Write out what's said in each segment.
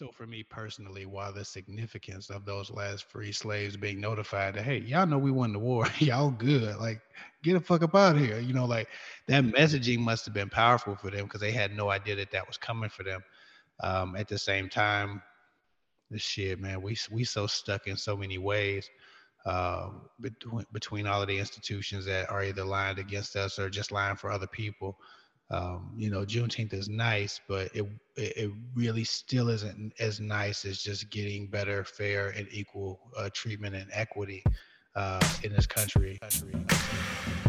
So for me personally, while the significance of those last free slaves being notified that, hey, y'all know we won the war, y'all good, like get the fuck up out of here, you know, like that messaging must have been powerful for them because they had no idea that that was coming for them. Um, at the same time, the shit, man, we we so stuck in so many ways uh, between between all of the institutions that are either lined against us or just lying for other people um, you know, Juneteenth is nice, but it it really still isn't as nice as just getting better, fair, and equal uh, treatment and equity uh, in this country. country.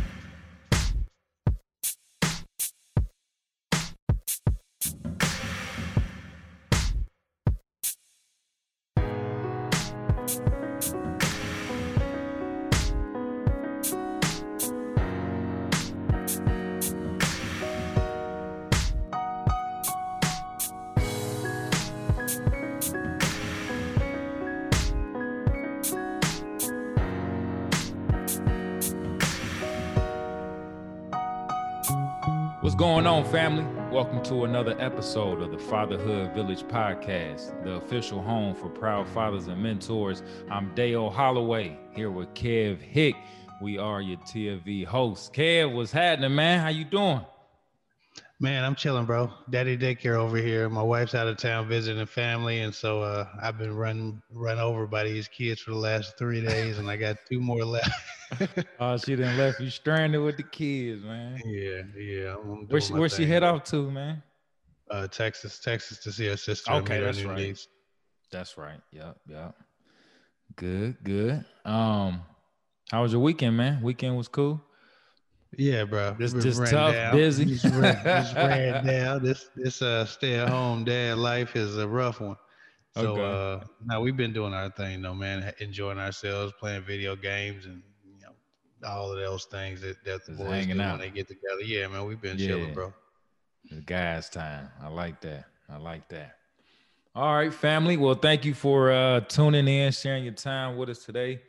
To another episode of the Fatherhood Village Podcast, the official home for proud fathers and mentors. I'm Dale Holloway here with Kev Hick. We are your TFV hosts. Kev, what's happening, man? How you doing? Man, I'm chilling, bro. Daddy daycare over here. My wife's out of town visiting family, and so uh, I've been run run over by these kids for the last three days, and I got two more left. oh, she didn't left you stranded with the kids, man. Yeah, yeah. Where she, where she head off to, man? Uh, Texas, Texas to see her sister. Okay, that's right. That's right. Yep, yep. Good, good. Um, how was your weekend, man? Weekend was cool. Yeah, bro. This just tough, down. busy. Just ran, just ran down. This this uh stay at home dad life is a rough one. So okay. uh now we've been doing our thing though, man. Enjoying ourselves, playing video games and you know all of those things that, that the boys hanging do out. when they get together. Yeah, man, we've been yeah. chilling, bro. The guys time. I like that. I like that. All right, family. Well, thank you for uh tuning in, sharing your time with us today.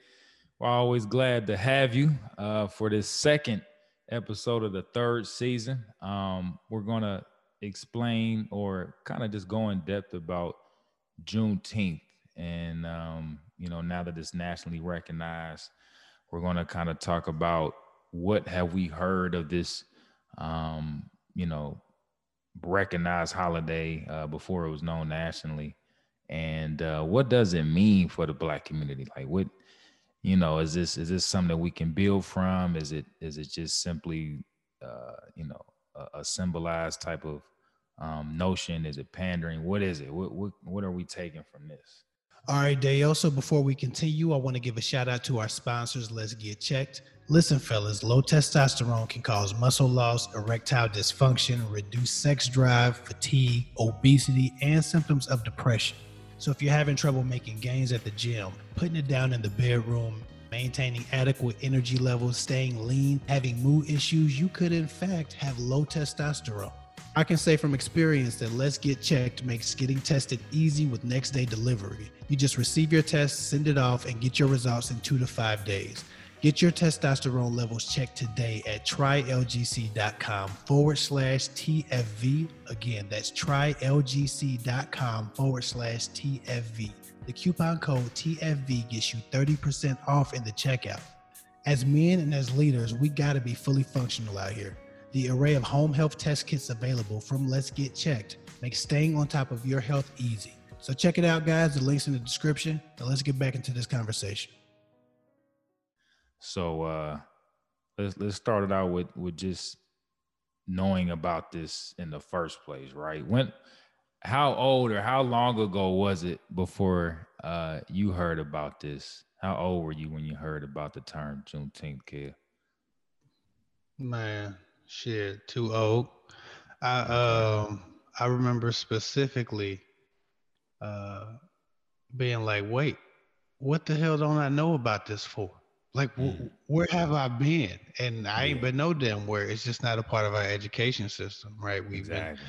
We're always glad to have you uh for this second episode of the third season. Um, we're going to explain or kind of just go in depth about Juneteenth. And, um, you know, now that it's nationally recognized, we're going to kind of talk about what have we heard of this, um, you know, recognized holiday uh, before it was known nationally. And uh, what does it mean for the Black community? Like, what you know is this is this something that we can build from? Is it is it just simply uh you know a, a symbolized type of um notion? Is it pandering? What is it? What what, what are we taking from this all right, Dale. So before we continue, I want to give a shout out to our sponsors. Let's get checked. Listen, fellas, low testosterone can cause muscle loss, erectile dysfunction, reduced sex drive, fatigue, obesity, and symptoms of depression. So if you're having trouble making gains at the gym, putting it down in the bedroom, maintaining adequate energy levels, staying lean, having mood issues, you could in fact have low testosterone. I can say from experience that Let's Get Checked makes getting tested easy with next day delivery. You just receive your test, send it off, and get your results in two to five days. Get your testosterone levels checked today at trylgc.com forward slash TFV. Again, that's trylgc.com forward slash TFV. The coupon code TFV gets you 30% off in the checkout. As men and as leaders, we got to be fully functional out here. The array of home health test kits available from Let's Get Checked makes staying on top of your health easy. So check it out, guys. The link's in the description. Now let's get back into this conversation. So uh, let's let's start it out with with just knowing about this in the first place, right? When, how old or how long ago was it before uh, you heard about this? How old were you when you heard about the term Juneteenth, kid? Man, shit, too old. I um I remember specifically uh being like, wait, what the hell don't I know about this for? Like, mm. where have I been? And I ain't been no damn where. It's just not a part of our education system, right? We've exactly. been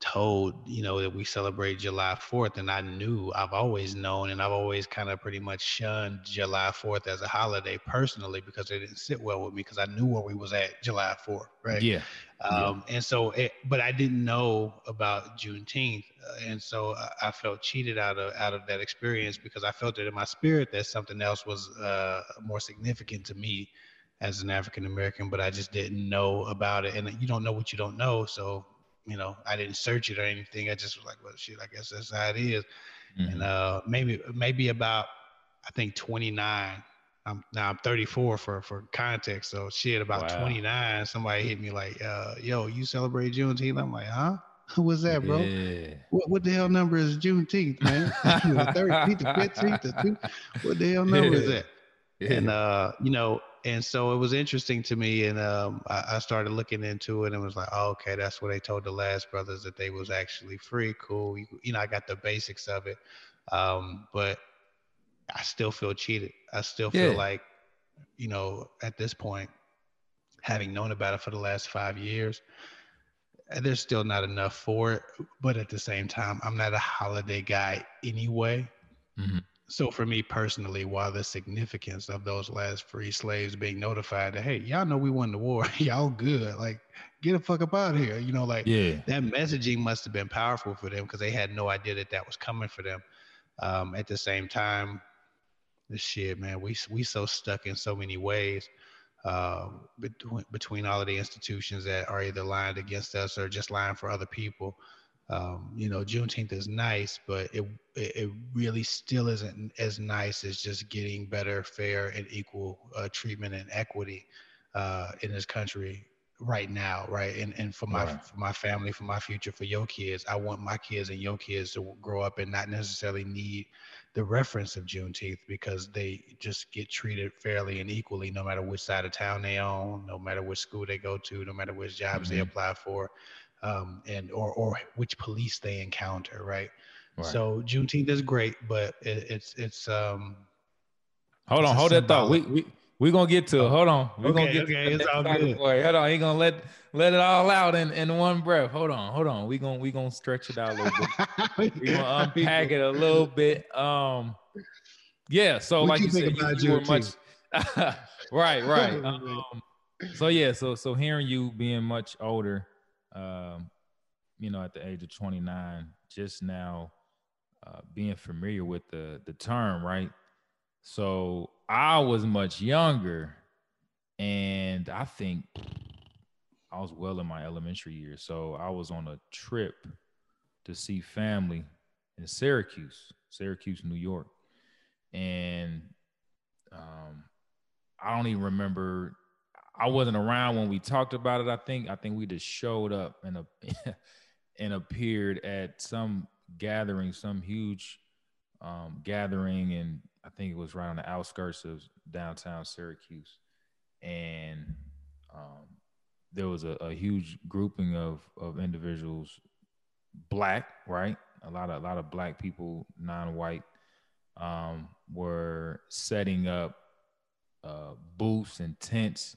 told, you know, that we celebrate July 4th. And I knew, I've always known, and I've always kind of pretty much shunned July 4th as a holiday personally because it didn't sit well with me because I knew where we was at July 4th, right? Yeah. Um, yeah. And so, it, but I didn't know about Juneteenth. Uh, and so I, I, felt cheated out of, out of that experience because I felt it in my spirit that something else was uh, more significant to me as an African American, but I just didn't know about it. And you don't know what you don't know. So you know, I didn't search it or anything. I just was like, well, shit, I guess that's how it is. Mm-hmm. And uh, maybe maybe about I think 29. I'm now I'm 34 for for context. So shit, about wow. 29, somebody hit me like, uh, yo, you celebrate Juneteenth? I'm like, huh? What's that, bro? Yeah. What what the hell number is Juneteenth, man? the 13th, the 15th, the two. What the hell number yeah. is that? Yeah. And uh, you know, and so it was interesting to me and um, I, I, started looking into it and was like oh, okay that's what they told the last brothers that they was actually free cool you, you know i got the basics of it. Um, but i still feel cheated. I still feel yeah. like you know at this point having known about it for the last five years there's still not enough for it but at the same time i'm not a holiday guy anyway. Mm-hmm so for me personally, while the significance of those last free slaves being notified that, hey, y'all know we won the war, y'all good, like get the fuck up out of here, you know, like yeah, that messaging must have been powerful for them because they had no idea that that was coming for them. Um, at the same time, this shit, man, we we so stuck in so many ways uh, between between all of the institutions that are either lined against us or just lying for other people um, you know, Juneteenth is nice, but it it really still isn't as nice as just getting better, fair, and equal uh, treatment and equity uh, in this country right now, right? And and for my right. for my family, for my future, for your kids, I want my kids and your kids to grow up and not necessarily need the reference of Juneteenth because they just get treated fairly and equally, no matter which side of town they own, no matter which school they go to, no matter which jobs mm-hmm. they apply for um, and or or which police they encounter, right? right. So Juneteenth is great, but it, it's it's um. Hold on, hold that thought. We we we gonna get to it. Hold on. We okay, gonna get okay, to it's all good. Boy. Hold on, he gonna let let it all out in, in one breath. Hold on, hold on. We gonna we gonna stretch it out a little bit. we gonna unpack it a little bit. Um, yeah. So what like you, you said, you, you were much. right, right. Um, so yeah, so so hearing you being much older, um, you know, at the age of 29, just now uh, being familiar with the the term, right? So I was much younger, and I think I was well in my elementary years. So I was on a trip to see family in Syracuse, Syracuse, New York, and um, I don't even remember I wasn't around when we talked about it. I think I think we just showed up and and appeared at some gathering, some huge um, gathering, and I think it was right on the outskirts of downtown Syracuse, and um, there was a, a, huge grouping of of individuals, black, right? A lot of a lot of black people, non-white, um, were setting up uh, booths and tents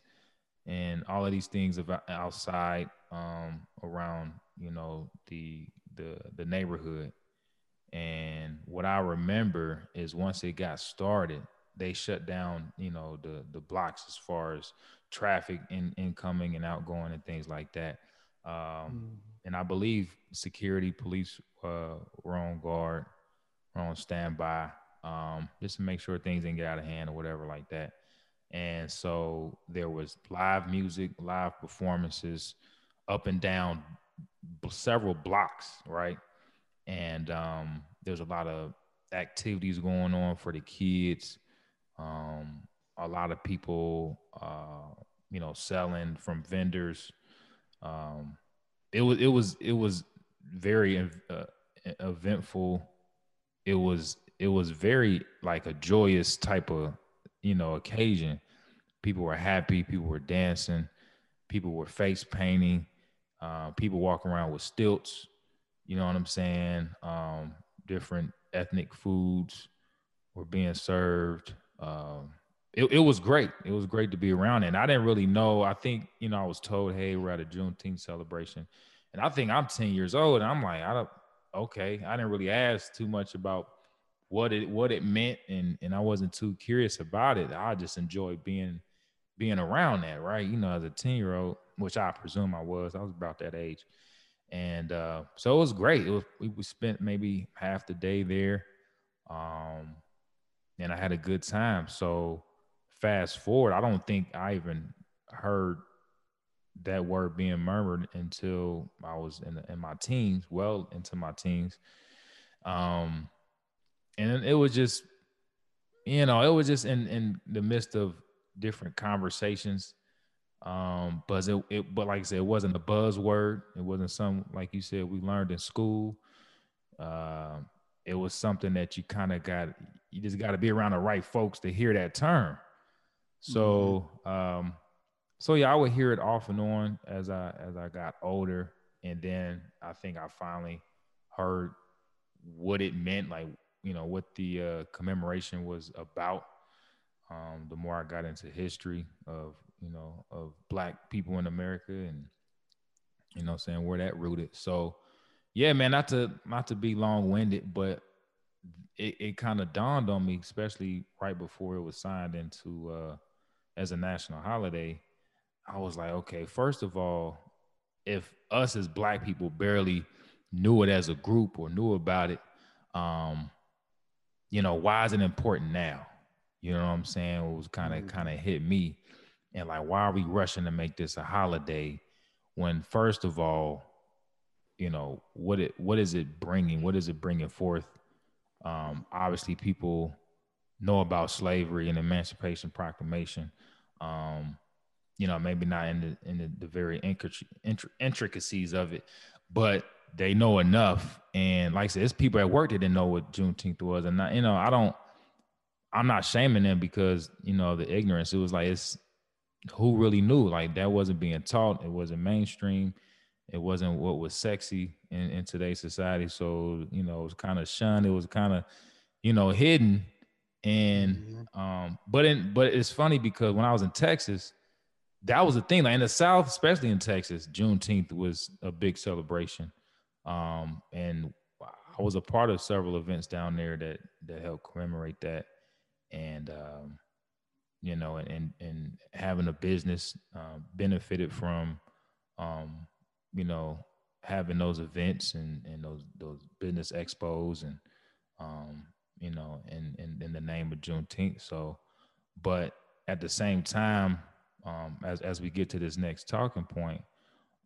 and all of these things outside um, around you know the the the neighborhood. And what i remember is once it got started they shut down you know the the blocks as far as traffic in incoming and outgoing and things like that. Um, mm. and i believe security police uh, were on guard were on standby um, just to make sure things didn't get out of hand or whatever like that and so there was live music, live performances up and down several blocks, right? And um, there's a lot of activities going on for the kids. Um, a lot of people, uh, you know, selling from vendors. Um, it was it was it was very uh, eventful. It was it was very like a joyous type of you know, occasion, people were happy, people were dancing, people were face painting, uh, people walking around with stilts, you know what I'm saying? Um, different ethnic foods were being served. Um, it, it was great. It was great to be around. And I didn't really know. I think, you know, I was told, hey, we're at a Juneteenth celebration. And I think I'm 10 years old, and I'm like, I don't okay. I didn't really ask too much about what it what it meant, and and I wasn't too curious about it. I just enjoyed being being around that, right? You know, as a 10 year old, which I presume I was, I was about that age. And uh, so it was great. It was, we, spent maybe half the day there. Um, and I had a good time. So fast forward, I don't think I even heard that word being murmured until I was in, in my teens, well into my teens. Um, and it was just, you know, it was just in in the midst of different conversations. Um, but it, it, but like I said, it wasn't a buzzword. It wasn't some like you said we learned in school. Uh, it was something that you kind of got. You just got to be around the right folks to hear that term. So, mm-hmm. um, so yeah, I would hear it off and on as I as I got older, and then I think I finally heard what it meant, like you know what the uh, commemoration was about. Um, the more I got into history of you know of Black people in America, and you know, saying where that rooted. So, yeah, man, not to not to be long winded, but it, it kind of dawned on me, especially right before it was signed into uh, as a national holiday. I was like, okay, first of all, if us as black people barely knew it as a group or knew about it, um, you know, why is it important now? You know what I'm saying? It was kind of mm-hmm. kind of hit me. And like, why are we rushing to make this a holiday when first of all, you know, what it what is it bringing? What is it bringing forth? Um, obviously, people know about slavery and Emancipation Proclamation. Um, you know, maybe not in the in the, the very intricacies of it, but they know enough. And like I said, it's people at work that didn't know what Juneteenth was, and not, you know, I don't, I'm not shaming them because you know the ignorance. It was like it's who really knew like that wasn't being taught. It wasn't mainstream. It wasn't what was sexy in, in today's society. So you know, it was kind of shunned. It was kind of you know hidden. And mm-hmm. um, but in but it's funny because when I was in Texas, that was the thing. Like in the South, especially in Texas, Juneteenth was a big celebration. Um, and I was a part of several events down there that that helped commemorate that. And um, you know, and and and having a business uh, benefited from, um, you know, having those events and and those those business expos and, um, you know, in, in in the name of Juneteenth. So, but at the same time, um, as as we get to this next talking point,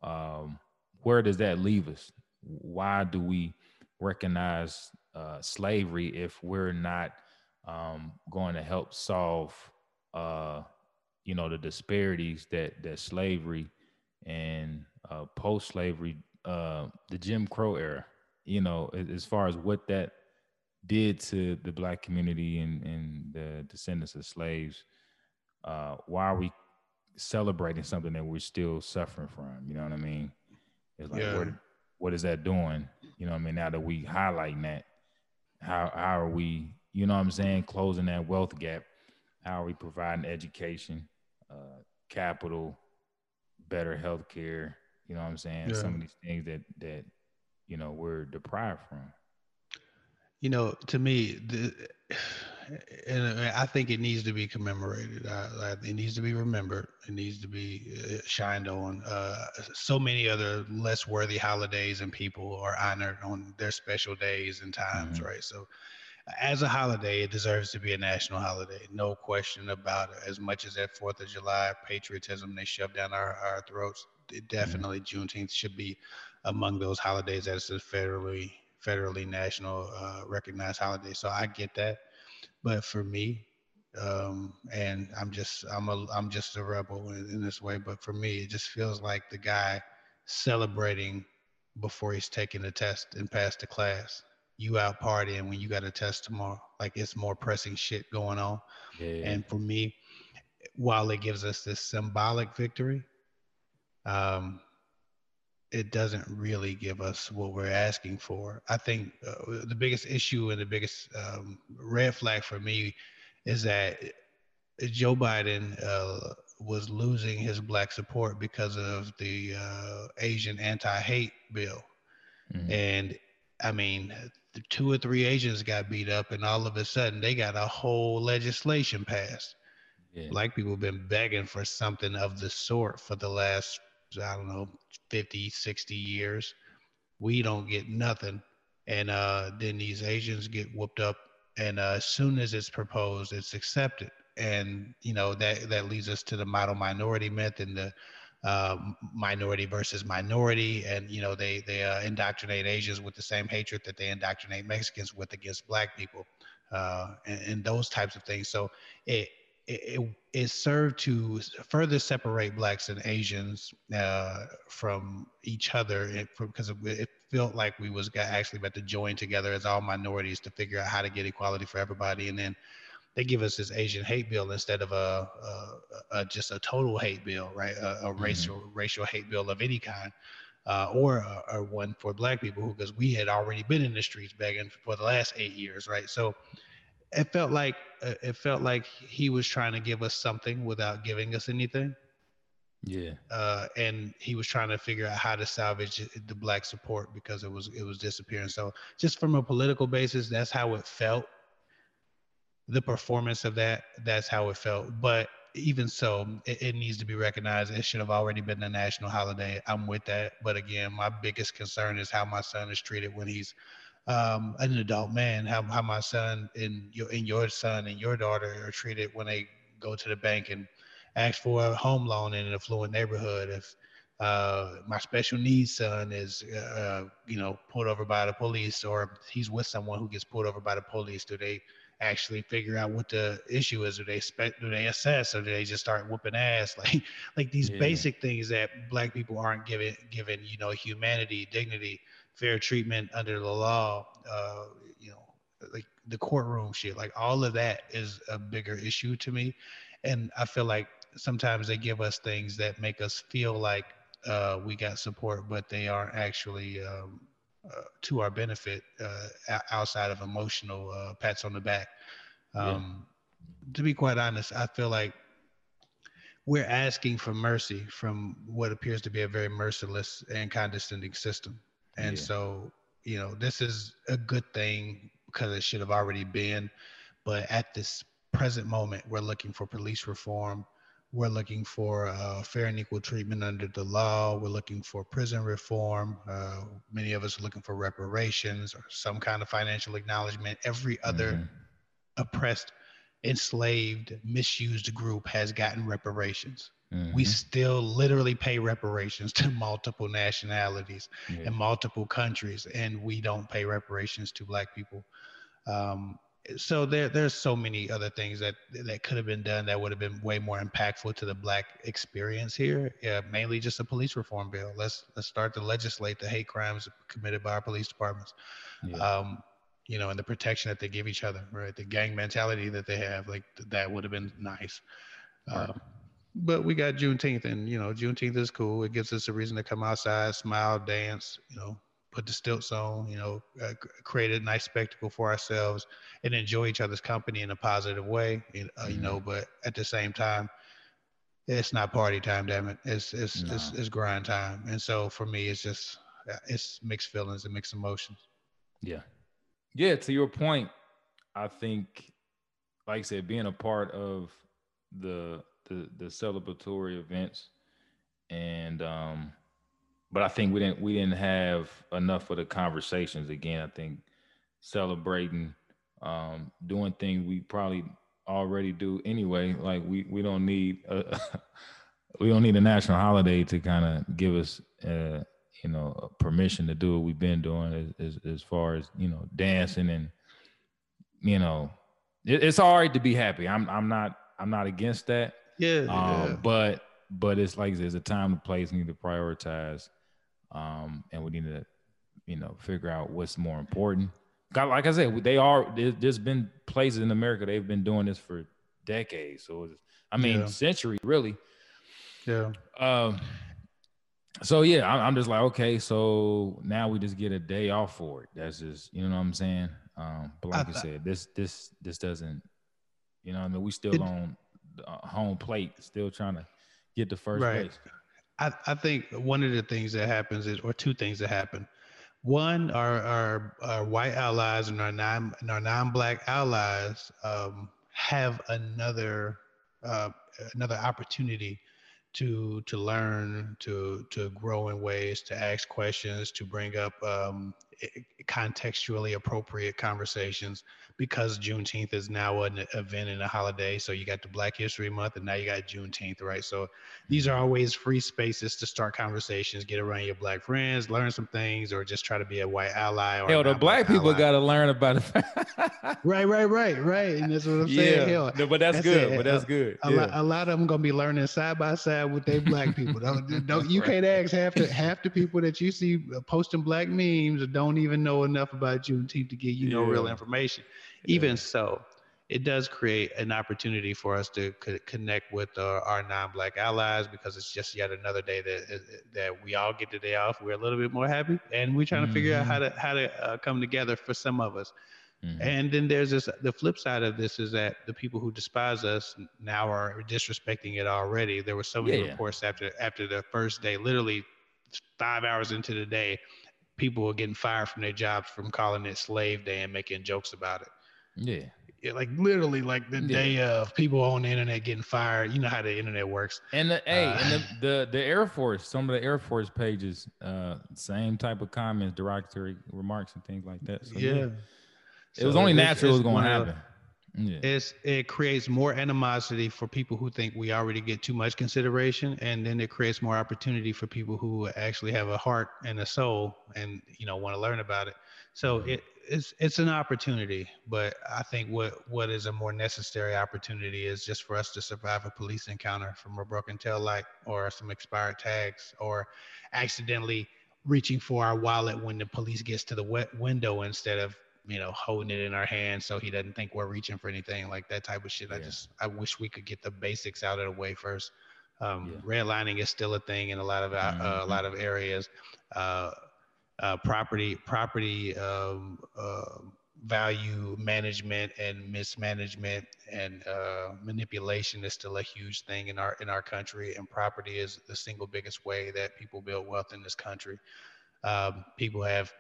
um, where does that leave us? Why do we recognize uh, slavery if we're not um, going to help solve uh, you know, the disparities that that slavery and uh, post-slavery, uh, the Jim Crow era, you know, as far as what that did to the black community and, and the descendants of slaves, uh, why are we celebrating something that we're still suffering from? You know what I mean? It's like, yeah. what, what is that doing? You know what I mean? Now that we highlighting that, how, how are we, you know what I'm saying, closing that wealth gap how are we providing education, uh, capital, better health care? You know what I'm saying? Yeah. Some of these things that that you know we're deprived from. You know, to me, the, and I think it needs to be commemorated. Uh, it needs to be remembered. It needs to be uh, shined on. Uh, so many other less worthy holidays and people are honored on their special days and times, mm-hmm. right? So as a holiday, it deserves to be a national holiday. No question about it. As much as that Fourth of July patriotism they shove down our, our throats, it mm-hmm. definitely mm-hmm. Juneteenth should be among those holidays that's a federally federally national uh, recognized holiday. So I get that, but for me, um, and I'm just I'm a I'm just a rebel in, in this way. But for me, it just feels like the guy celebrating before he's taking the test and passed the class you out partying when you got a test tomorrow. Like it's more pressing shit going on. Yeah. And for me, while it gives us this symbolic victory, um, it doesn't really give us what we're asking for. I think uh, the biggest issue and the biggest um, red flag for me is that Joe Biden uh, was losing his black support because of the uh, Asian anti-hate bill, mm-hmm. and I mean, two or three Asians got beat up, and all of a sudden they got a whole legislation passed. Yeah. Black people have been begging for something of the sort for the last, I don't know, 50, 60 years. We don't get nothing. And uh, then these Asians get whooped up. And uh, as soon as it's proposed, it's accepted. And, you know, that, that leads us to the model minority myth and the uh, minority versus minority, and you know they they uh, indoctrinate Asians with the same hatred that they indoctrinate Mexicans with against Black people, uh, and, and, those types of things. So it it, it served to further separate blacks and Asians uh, from each other because it, it, felt like we was actually about to join together as all minorities to figure out how to get equality for everybody. And then they give us this Asian hate bill instead of a, a, a just a total hate bill, right? A, a mm-hmm. racial racial hate bill of any kind, uh, or or one for Black people, because we had already been in the streets begging for the last eight years, right? So it felt like uh, it felt like he was trying to give us something without giving us anything. Yeah. Uh, and he was trying to figure out how to salvage the black support because it was it was disappearing. So just from a political basis, that's how it felt the performance of that, that's how it felt. But even so, it, it, needs to be recognized. It should have already been a national holiday. I'm with that. But again, my biggest concern is how my son is treated when he's um, an adult man. How, how my son and your and your son and your daughter are treated when they go to the bank and ask for a home loan in an affluent neighborhood. If uh, my special needs son is, uh, you know, pulled over by the police, or he's with someone who gets pulled over by the police, do they actually figure out what the issue is. Do they expect, do they assess, or do they just start whooping ass? Like, like these yeah. basic things that black people aren't given, given, you know, humanity, dignity, fair treatment under the law, uh, you know, like the courtroom shit, like all of that is a bigger issue to me. And I feel like sometimes they give us things that make us feel like uh, we got support, but they aren't actually um, uh, to our benefit uh, outside of emotional uh, pats on the back. Um, yeah. To be quite honest, I feel like we're asking for mercy from what appears to be a very merciless and condescending system. And yeah. so, you know, this is a good thing because it should have already been. But at this present moment, we're looking for police reform we're looking for uh, fair and equal treatment under the law. We're looking for prison reform. Uh, many of us are looking for reparations or some kind of financial acknowledgement. Every other mm-hmm. oppressed, enslaved, misused group has gotten reparations. Mm-hmm. We still literally pay reparations to multiple nationalities yeah. and multiple countries, and we don't pay reparations to Black people. Um, so there there's so many other things that that could have been done that would have been way more impactful to the black experience here yeah, mainly just a police reform bill let's let's start to legislate the hate crimes committed by our police departments yeah. um you know and the protection that they give each other right the gang mentality that they have like that would have been nice right. um, but we got juneteenth and you know juneteenth is cool it gives us a reason to come outside smile dance you know put the stilts on, you know, uh, create a nice spectacle for ourselves and enjoy each other's company in a positive way, you, uh, you know, mm-hmm. but at the same time, it's not party time, damn it. It's, it's, no. it's, it's grind time. And so for me, it's just, uh, it's mixed feelings and mixed emotions. Yeah. Yeah. To your point, I think, like I said, being a part of the, the, the celebratory events and, um, but I think we didn't we didn't have enough of the conversations. Again, I think celebrating, um, doing things we probably already do anyway. Like we we don't need a, we don't need a national holiday to kind of give us uh, you know permission to do what we've been doing as, as, as far as you know dancing and you know it, it's all right to be happy. I'm I'm not I'm not against that. Yeah, um, yeah. But but it's like there's a time and place We need to prioritize um, and we need to, you know, figure out what's more important. God, like I said, they are. There's been places in America they've been doing this for decades. So, I mean, yeah. century really. Yeah. Um. So yeah, I'm just like, okay, so now we just get a day off for it. That's just, you know what I'm saying. Um, but like I, I said, this this this doesn't, you know, I mean, we still it, on home plate, still trying to get the first right. base. I, I think one of the things that happens is, or two things that happen. One, our our, our white allies and our non and our non-black allies um, have another uh, another opportunity to to learn, to to grow in ways, to ask questions, to bring up um, contextually appropriate conversations because Juneteenth is now an event and a holiday. So you got the Black History Month and now you got Juneteenth, right? So these are always free spaces to start conversations, get around your black friends, learn some things, or just try to be a white ally. Or Hell, the black people got to learn about it. right, right, right, right. And that's what I'm saying. Yeah, Hell, no, but that's, that's good. It. But that's uh, good. A, yeah. lot, a lot of them gonna be learning side by side with their black people. Don't, don't you can't ask half the half the people that you see posting black memes or don't even know enough about Juneteenth to give you yeah. no real information. Even so, it does create an opportunity for us to co- connect with uh, our non-black allies because it's just yet another day that that we all get the day off. We're a little bit more happy, and we're trying mm-hmm. to figure out how to how to uh, come together for some of us. Mm-hmm. And then there's this the flip side of this is that the people who despise us now are disrespecting it already. There were so many yeah, reports yeah. after after the first day, literally five hours into the day, people were getting fired from their jobs from calling it slave day and making jokes about it. Yeah. yeah like literally like the yeah. day of people on the internet getting fired. You know how the internet works. And the hey, uh, and the, the, the Air Force, some of the Air Force pages, uh, same type of comments, derogatory remarks and things like that. So, yeah. yeah. It so was only natural it was going to happen. Yeah. It's it creates more animosity for people who think we already get too much consideration, and then it creates more opportunity for people who actually have a heart and a soul, and you know want to learn about it. So mm-hmm. it it's it's an opportunity, but I think what what is a more necessary opportunity is just for us to survive a police encounter from a broken tail light or some expired tags or accidentally reaching for our wallet when the police gets to the wet window instead of you know, holding it in our hands so he doesn't think we're reaching for anything like that type of shit. Yeah. I just I wish we could get the basics out of the way first. Um, yeah. Redlining is still a thing in a lot of uh, mm-hmm. uh, a lot of areas. Uh, uh, property property um, uh, value management and mismanagement and uh, manipulation is still a huge thing in our in our country. And property is the single biggest way that people build wealth in this country. Um, people have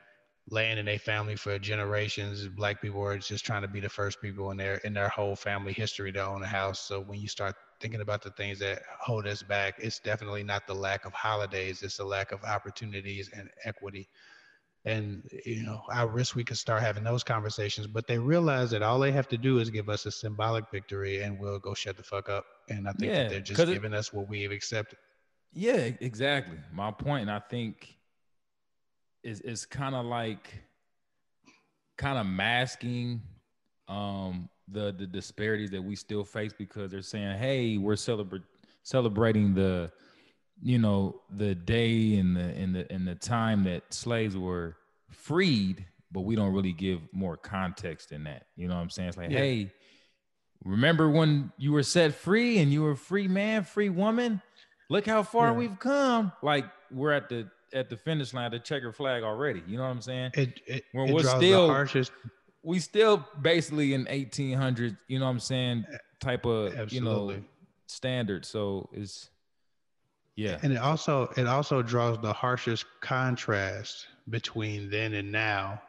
land in their family for generations. Black people are just trying to be the first people in their in their whole family history to own a house. So when you start thinking about the things that hold us back, it's definitely not the lack of holidays, it's the lack of opportunities and equity. And you know, I wish we could start having those conversations, but they realize that all they have to do is give us a symbolic victory and we'll go shut the fuck up. And I think yeah, that they're just giving it, us what we've accepted. Yeah, exactly. My. And I think is is kind of like kind of masking um the the disparities that we still face because they're saying, "Hey, we're celebrating celebrating the you know the day and the in the in the time that slaves were freed, but we don't really give more context in that. You know what I'm saying? It's like, yeah. hey, remember when you were set free and you were free man, free woman? Look how far yeah. we've come. Like we're at the at the finish line, the checker flag already. You know what I'm saying? It, it, when it we're still harshest. We still basically in 1800s. You know what I'm saying? Type of Absolutely. you know standard. So it's yeah. And it also it also draws the harshest contrast between then and now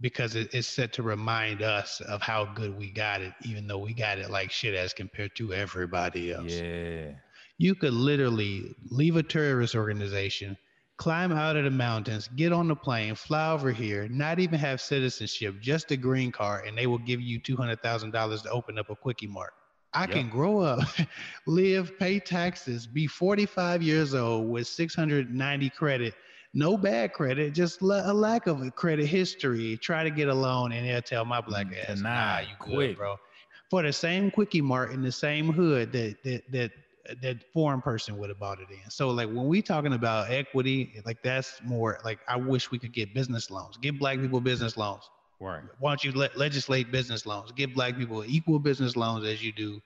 because it, it's set to remind us of how good we got it, even though we got it like shit as compared to everybody else. Yeah. You could literally leave a terrorist organization climb out of the mountains, get on the plane, fly over here, not even have citizenship, just a green card, and they will give you $200,000 to open up a quickie mart. I yep. can grow up, live, pay taxes, be 45 years old with 690 credit, no bad credit, just a lack of a credit history. Try to get a loan, and they'll tell my black mm, ass, "Nah, you quick, bro." For the same quickie mart in the same hood that that that that foreign person would have bought it in. So like when we talking about equity, like that's more like I wish we could get business loans, give black people business loans. Right. Why don't you le- legislate business loans? Give black people equal business loans as you do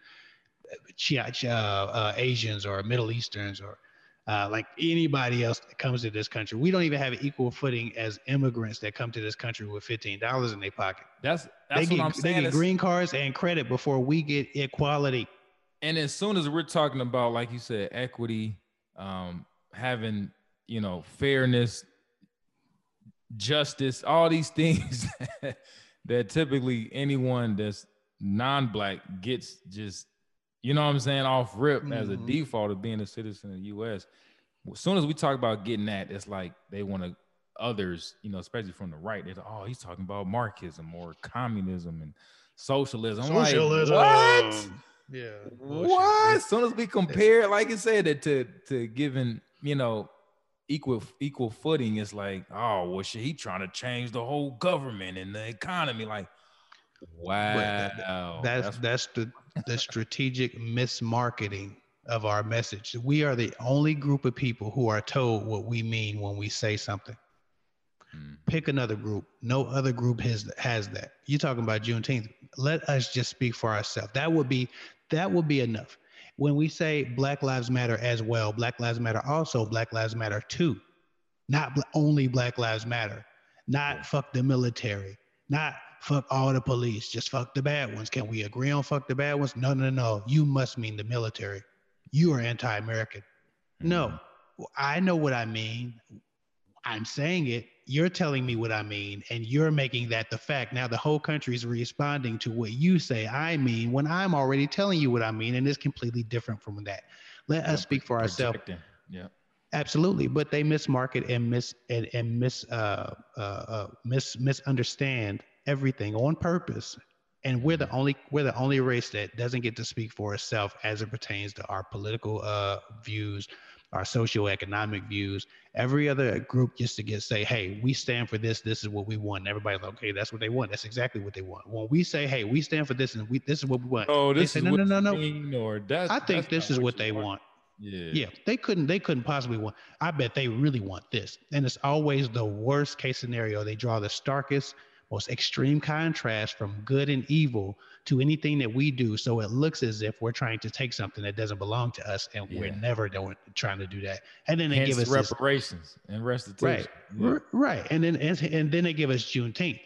uh, uh, Asians or Middle Easterns or uh, like anybody else that comes to this country. We don't even have an equal footing as immigrants that come to this country with fifteen dollars in their pocket. That's that's they what get, I'm saying. They get green cards and credit before we get equality and as soon as we're talking about, like you said, equity, um, having you know fairness, justice, all these things that typically anyone that's non-black gets just you know what I'm saying off rip mm-hmm. as a mm-hmm. default of being a citizen of the U.S. As soon as we talk about getting that, it's like they want to others, you know, especially from the right. They're like, oh, he's talking about Marxism or communism and socialism. socialism. Like, what? Yeah. What? As soon as we compare, like I said, to to giving, you know, equal equal footing, it's like, oh, well, shit, he trying to change the whole government and the economy. Like, wow. That, that's that's the the strategic mismarketing of our message. We are the only group of people who are told what we mean when we say something. Mm. Pick another group. No other group has has that. You're talking about Juneteenth. Let us just speak for ourselves. That would be that would be enough. When we say Black Lives Matter as well, Black Lives Matter also, Black Lives Matter too. Not only Black Lives Matter. Not fuck the military. Not fuck all the police. Just fuck the bad ones. Can we agree on fuck the bad ones? No, no, no. You must mean the military. You are anti-American. Mm-hmm. No, I know what I mean. I'm saying it you're telling me what I mean, and you're making that the fact. Now the whole country is responding to what you say I mean when I'm already telling you what I mean, and it's completely different from that. Let yeah, us speak for ourselves. Yeah. Absolutely, but they mismarket and mis and, and mis uh, uh, uh, mis misunderstand everything on purpose, and we're the mm-hmm. only we're the only race that doesn't get to speak for itself as it pertains to our political uh, views, our socioeconomic views. Every other group just to get say, hey, we stand for this. This is what we want. And everybody's like, okay, that's what they want. That's exactly what they want. When we say, hey, we stand for this and we this is what we want. Oh, this say, is no, no, no, no. Or that's, I think this is what they want. want. Yeah. Yeah. They couldn't they couldn't possibly want. I bet they really want this. And it's always the worst case scenario. They draw the starkest most extreme contrast from good and evil to anything that we do. So it looks as if we're trying to take something that doesn't belong to us, and yeah. we're never doing trying to do that. And then they Hence give us reparations this, and restitution. Right, yeah. right. And then and, and then they give us Juneteenth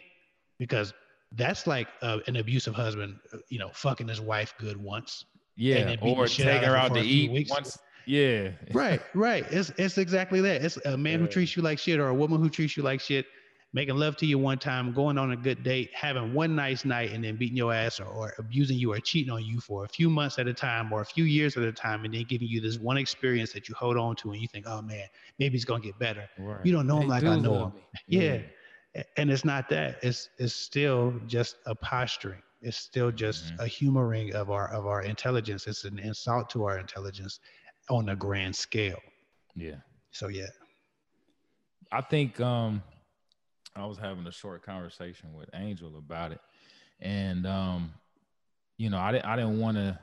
because that's like uh, an abusive husband, uh, you know, fucking his wife good once. Yeah, or take her out to eat weeks. once. Yeah. right, right. It's it's exactly that. It's a man yeah. who treats you like shit or a woman who treats you like shit making love to you one time, going on a good date, having one nice night, and then beating your ass or, or, abusing you or cheating on you for a few months at a time or a few years at a time, and then giving you this one experience that you hold on to and you think, oh man, maybe it's gonna get better. Right. You don't know they him like I know him. Yeah. yeah. And it's not that. It's it's still just a posturing. It's still just mm-hmm. a humoring of our of our intelligence. It's an insult to our intelligence on a grand scale. Yeah. So yeah. I think um I was having a short conversation with Angel about it, and um, you know, I didn't I didn't want to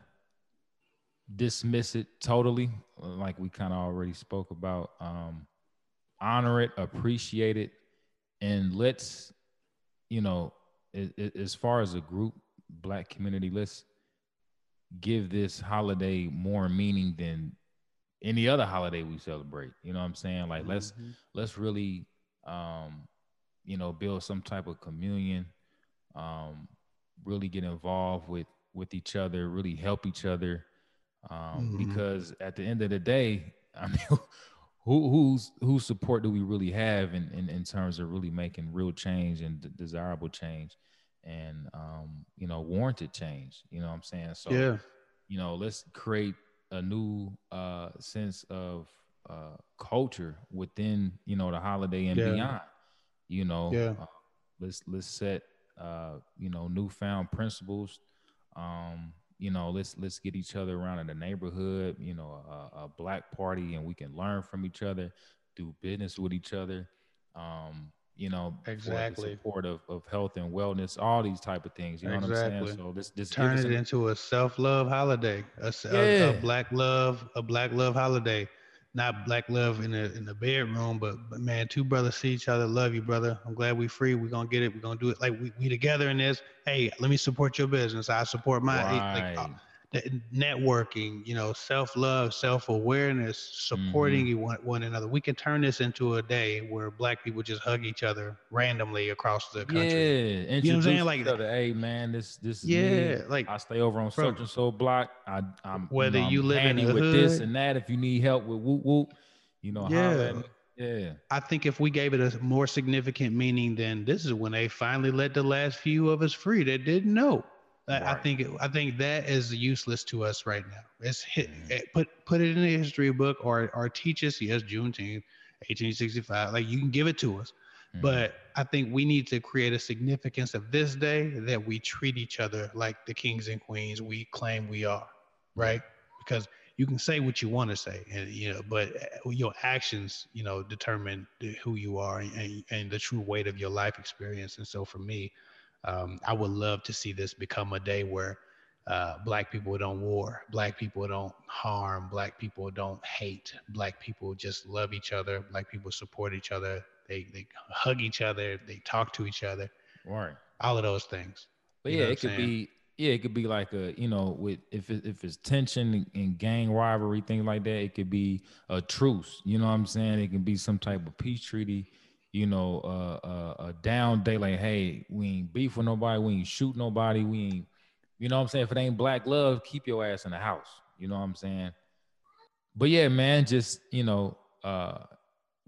dismiss it totally, like we kind of already spoke about. Um, honor it, appreciate it, and let's, you know, it, it, as far as a group, Black community, let's give this holiday more meaning than any other holiday we celebrate. You know what I'm saying? Like mm-hmm. let's let's really um you know, build some type of communion, um, really get involved with with each other, really help each other. Um, mm-hmm. because at the end of the day, I mean, who who's whose support do we really have in, in, in terms of really making real change and d- desirable change and um, you know, warranted change. You know what I'm saying? So yeah, you know, let's create a new uh sense of uh culture within, you know, the holiday and yeah. beyond you know yeah. Uh, let's let's set uh you know newfound principles um you know let's let's get each other around in the neighborhood you know a, a black party and we can learn from each other do business with each other um you know exactly support of, of health and wellness all these type of things you know exactly. what i'm saying so this this turn it into a self-love holiday a, yeah. a, a black love a black love holiday not black love in the in the bedroom, but, but man, two brothers see each other. Love you, brother. I'm glad we free. We're gonna get it. We're gonna do it like we, we together in this. Hey, let me support your business. I support mine. Right. Like, uh, networking, you know, self love, self awareness, supporting mm-hmm. one, one another. We can turn this into a day where black people just hug each other randomly across the country. Yeah, you know what I'm saying? Like, other, hey man, this this yeah, me. like I stay over on such and so block. I I'm whether you, know, you live in with hood, this and that. If you need help with whoop whoop, you know, yeah. Yeah. I think if we gave it a more significant meaning, then this is when they finally let the last few of us free that didn't know. Right. I think it, I think that is useless to us right now. It's hit, mm. it, put put it in the history book or or teach us. Yes, Juneteenth, 1865. Like you can give it to us, mm. but I think we need to create a significance of this day that we treat each other like the kings and queens we claim we are, right? Because you can say what you want to say, and you know, but uh, your actions, you know, determine who you are and, and the true weight of your life experience. And so for me, um, I would love to see this become a day where uh, black people don't war, black people don't harm, black people don't hate, black people just love each other, black people support each other, they they hug each other, they talk to each other, right? All of those things. But yeah, it could saying? be yeah, it could be like a you know with if it, if it's tension and gang rivalry things like that, it could be a truce. You know what I'm saying? It can be some type of peace treaty you know, uh, uh, a down day, like, hey, we ain't beef with nobody, we ain't shoot nobody, we ain't, you know what I'm saying? If it ain't black love, keep your ass in the house. You know what I'm saying? But yeah, man, just, you know, uh,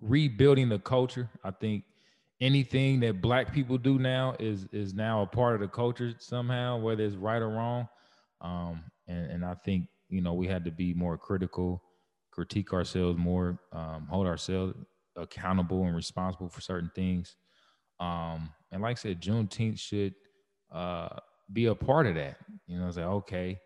rebuilding the culture. I think anything that black people do now is is now a part of the culture somehow, whether it's right or wrong. Um, and, and I think, you know, we had to be more critical, critique ourselves more, um, hold ourselves accountable and responsible for certain things. Um, and like I said, Juneteenth should uh, be a part of that. You know, say, okay,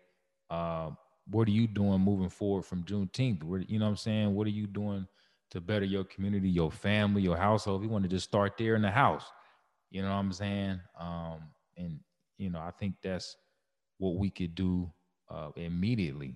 uh, what are you doing moving forward from Juneteenth? What, you know what I'm saying? What are you doing to better your community, your family, your household? If you want to just start there in the house, you know what I'm saying? Um, and, you know, I think that's what we could do uh, immediately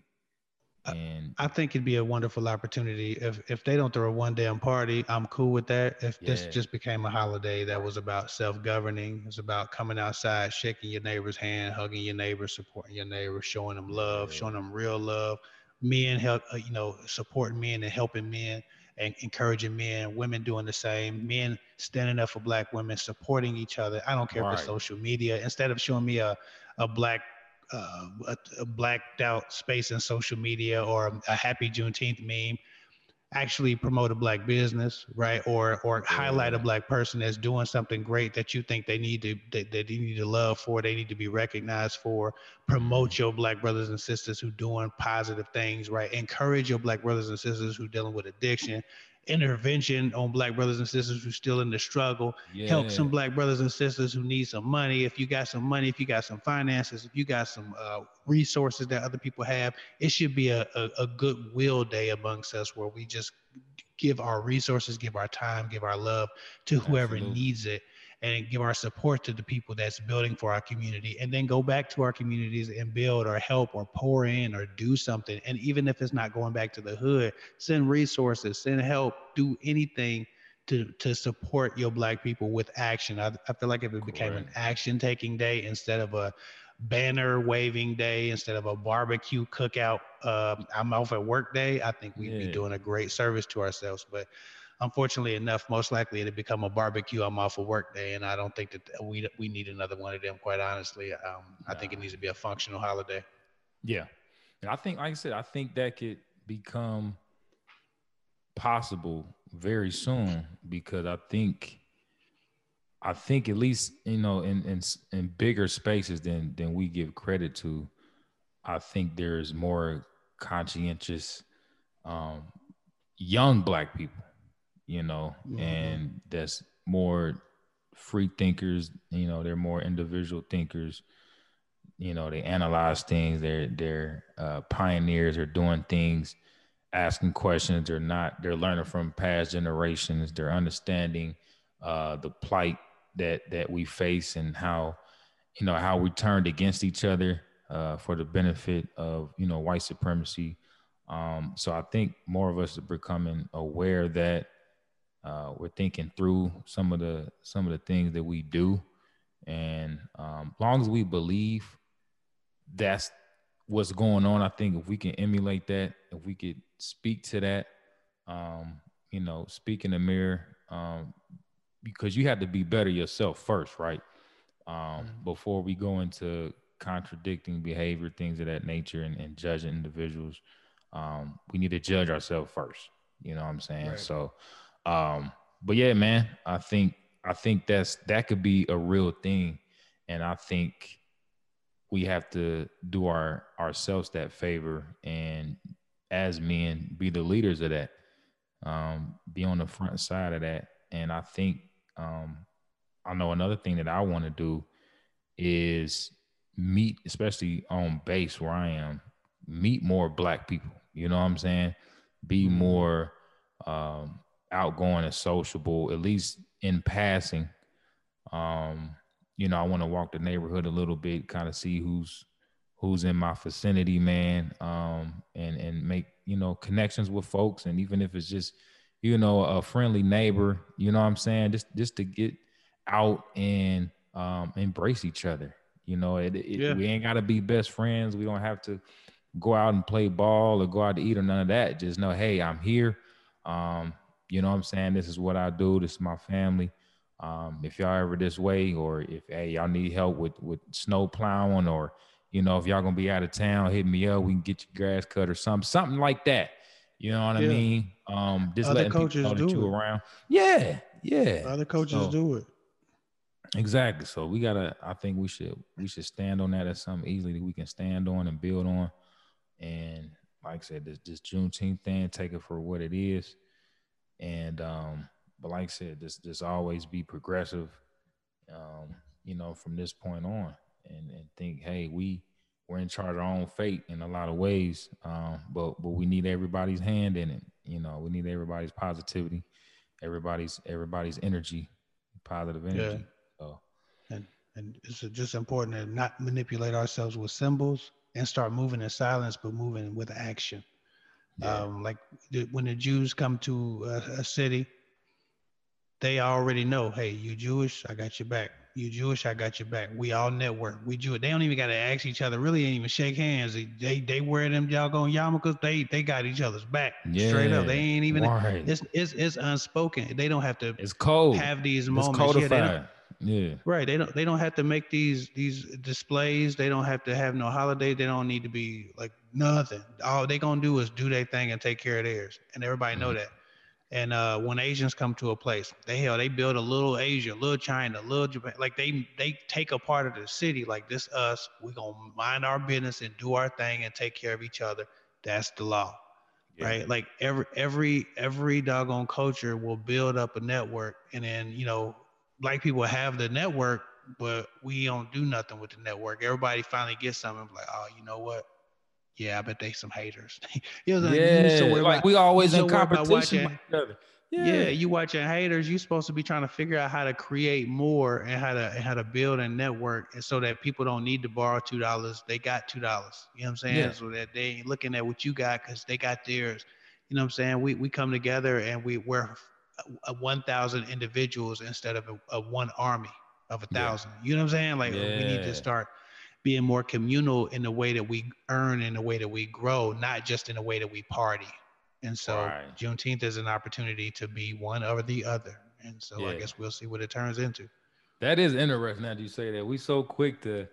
and I think it'd be a wonderful opportunity if if they don't throw a one damn party. I'm cool with that. If yeah. this just became a holiday that was about self governing, it's about coming outside, shaking your neighbor's hand, hugging your neighbor, supporting your neighbor, showing them love, yeah. showing them real love. Men help, uh, you know, supporting men and helping men and encouraging men, women doing the same, men standing up for black women, supporting each other. I don't care right. if it's social media. Instead of showing me a, a black uh, a, a, blacked out space in social media or a, a, happy Juneteenth meme, actually promote a black business, right? Or or highlight a black person that's doing something great that you think they need to that, that they need to love for, they need to be recognized for. Promote mm-hmm. your black brothers and sisters who doing positive things, right? Encourage your black brothers and sisters who dealing with addiction intervention on black brothers and sisters who still in the struggle yeah. help some black brothers and sisters who need some money if you got some money if you got some finances if you got some uh, resources that other people have it should be a, a, a goodwill day amongst us where we just give our resources give our time give our love to whoever Absolutely. needs it and give our support to the people that's building for our community and then go back to our communities and build or help or pour in or do something. And even if it's not going back to the hood send resources send help do anything to to support your black people with action. I, I feel like if it became an action taking day instead of a banner waving day instead of a barbecue cookout um, i'm off at work day i think we'd yeah. be doing a great service to ourselves. But unfortunately enough, most likely it'll become a barbecue. I'm off a work day, and I don't think that we we need another one of them. Quite honestly, um, I think it needs to be a functional holiday. Yeah, and I think, like I said, I think that could become possible very soon because I think. I think at least you know in in in bigger spaces than than we give credit to, I think there's more conscientious um, young black people you know, mm-hmm. and that's more free thinkers, you know, they're more individual thinkers. You know, they analyze things, they're they're uh, pioneers, they're doing things, asking questions, they're not, they're learning from past generations, they're understanding uh, the plight that that we face and how, you know, how we turned against each other uh, for the benefit of, you know, white supremacy. Um, so I think more of us are becoming aware that uh, we're thinking through some of the some of the things that we do, and um, long as we believe that's what's going on. I think if we can emulate that, if we could speak to that, um, you know, speak in the mirror, um, because you have to be better yourself first, right? Um, mm-hmm. Before we go into contradicting behavior, things of that nature, and, and judging individuals, um, we need to judge ourselves first. You know what I'm saying? Right. So, um, but yeah, man, I think I think that's that could be a real thing, and I think we have to do our ourselves that favor and as men be the leaders of that. Um, be on the front side of that. And i think um, i know another thing that i want to do is meet especially on base where i am meet more black people. You know what i'm saying? Be mm-hmm. more um, outgoing and sociable at least in passing um, you know, I want to walk the neighborhood a little bit, kind of see who's who's in my vicinity, man, um, and and make you know connections with folks, and even if it's just you know a friendly neighbor, you know what I'm saying, just just to get out and um, embrace each other. You know, it, it yeah. we ain't got to be best friends. We don't have to go out and play ball or go out to eat or none of that. Just know, hey, I'm here. Um, you know what I'm saying? This is what I do. This is my family. Um, if y'all ever this way, or if hey y'all need help with with snow plowing, or you know if y'all gonna be out of town, hit me up. We can get your grass cut or something, something like that. You know what yeah. I mean? Um, just Other letting coaches people know that you it. around. Yeah, yeah. Other coaches so, do it. Exactly. So we gotta. I think we should we should stand on that as something easily that we can stand on and build on. And like I said, this this Juneteenth thing, take it for what it is. And um, but like I said, just just always be progressive, um, you know, from this point on, and and think, hey, we we're in charge of our own fate in a lot of ways, um, but but we need everybody's hand in it. You know, we need everybody's positivity, everybody's everybody's energy, positive energy. Yeah. So. And and it's just important to not manipulate ourselves with symbols and start moving in silence, but moving with action. Yeah. Um, like when the Jews come to a, a city they already know, hey, you Jewish, I got your back. You Jewish, I got your back. We all network. We Jewish. They don't even got to ask each other. Really, ain't even shake hands. They they, they wear them doggone yarmulkes. They they got each other's back. Yeah, straight up. They ain't even. Right. It's, it's it's unspoken. They don't have to. It's cold. Have these moments. It's codified. Yeah, yeah. Right. They don't they don't have to make these these displays. They don't have to have no holiday. They don't need to be like nothing. All they gonna do is do their thing and take care of theirs. And everybody mm-hmm. know that. And uh, when Asians come to a place, they hell they build a little Asia, little China, little Japan. Like they they take a part of the city. Like this us, we gonna mind our business and do our thing and take care of each other. That's the law, yeah. right? Like every every every doggone culture will build up a network, and then you know black people have the network, but we don't do nothing with the network. Everybody finally gets something like, oh, you know what? Yeah, I bet they some haters. you know, yeah, like about, we always in competition watching, with each other. Yeah. yeah, you watching haters. You supposed to be trying to figure out how to create more and how to and how to build a network, and so that people don't need to borrow two dollars. They got two dollars. You know what I'm saying? Yeah. So that they ain't looking at what you got because they got theirs. You know what I'm saying? We we come together and we we're a, a 1,000 individuals instead of a, a one army of a thousand. Yeah. You know what I'm saying? Like we need to start being more communal in the way that we earn, in the way that we grow, not just in the way that we party. And so right. Juneteenth is an opportunity to be one or the other. And so yeah. I guess we'll see what it turns into. That is interesting that you say that. We so quick to,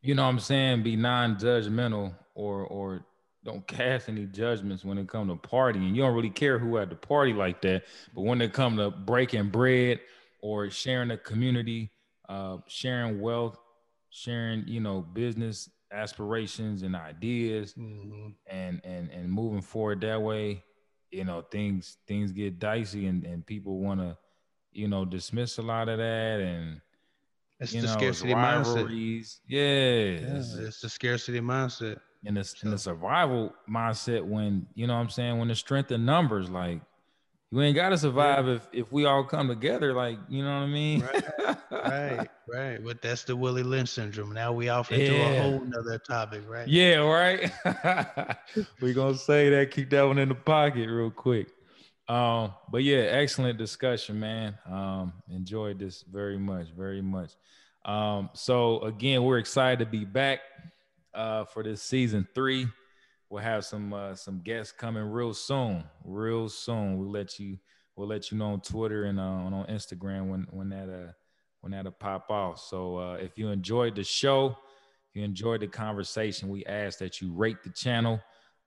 you know what I'm saying, be non-judgmental or or don't cast any judgments when it come to partying. You don't really care who at the party like that. But when it come to breaking bread or sharing a community, uh, sharing wealth, sharing, you know, business aspirations and ideas mm-hmm. and and and moving forward that way, you know, things things get dicey and, and people wanna, you know, dismiss a lot of that and it's the know, scarcity mindset. Yeah, yeah it's, it's, the scarcity mindset. And the, so. and the survival mindset when, you know what I'm saying, when the strength in numbers, like you ain't gotta survive yeah. if if we all come together, like you know what I mean. right, right, right. But that's the Willie Lynch syndrome. Now we off into yeah. a whole nother topic, right? Yeah, right. we gonna say that. Keep that one in the pocket real quick. Um, but yeah, excellent discussion, man. Um, enjoyed this very much, very much. Um, so again, we're excited to be back. uh, for this season three. We'll have some uh, some guests coming real soon, real soon. We'll let you we'll let you know on Twitter and uh, on Instagram when when that uh when that'll pop off. So uh, if you enjoyed the show, if you enjoyed the conversation, we ask that you rate the channel,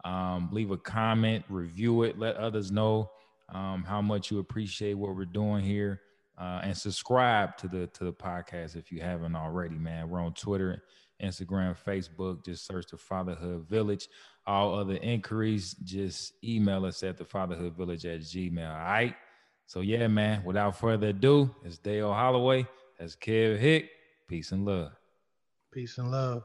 um, leave a comment, review it, let others know um, how much you appreciate what we're doing here, uh, and subscribe to the to the podcast if you haven't already. Man, we're on Twitter, Instagram, Facebook. Just search the Fatherhood Village. All other inquiries, just email us at the Fatherhood Village at Gmail. All right. So yeah, man. Without further ado, it's Dale Holloway. That's Kev Hick. Peace and love. Peace and love.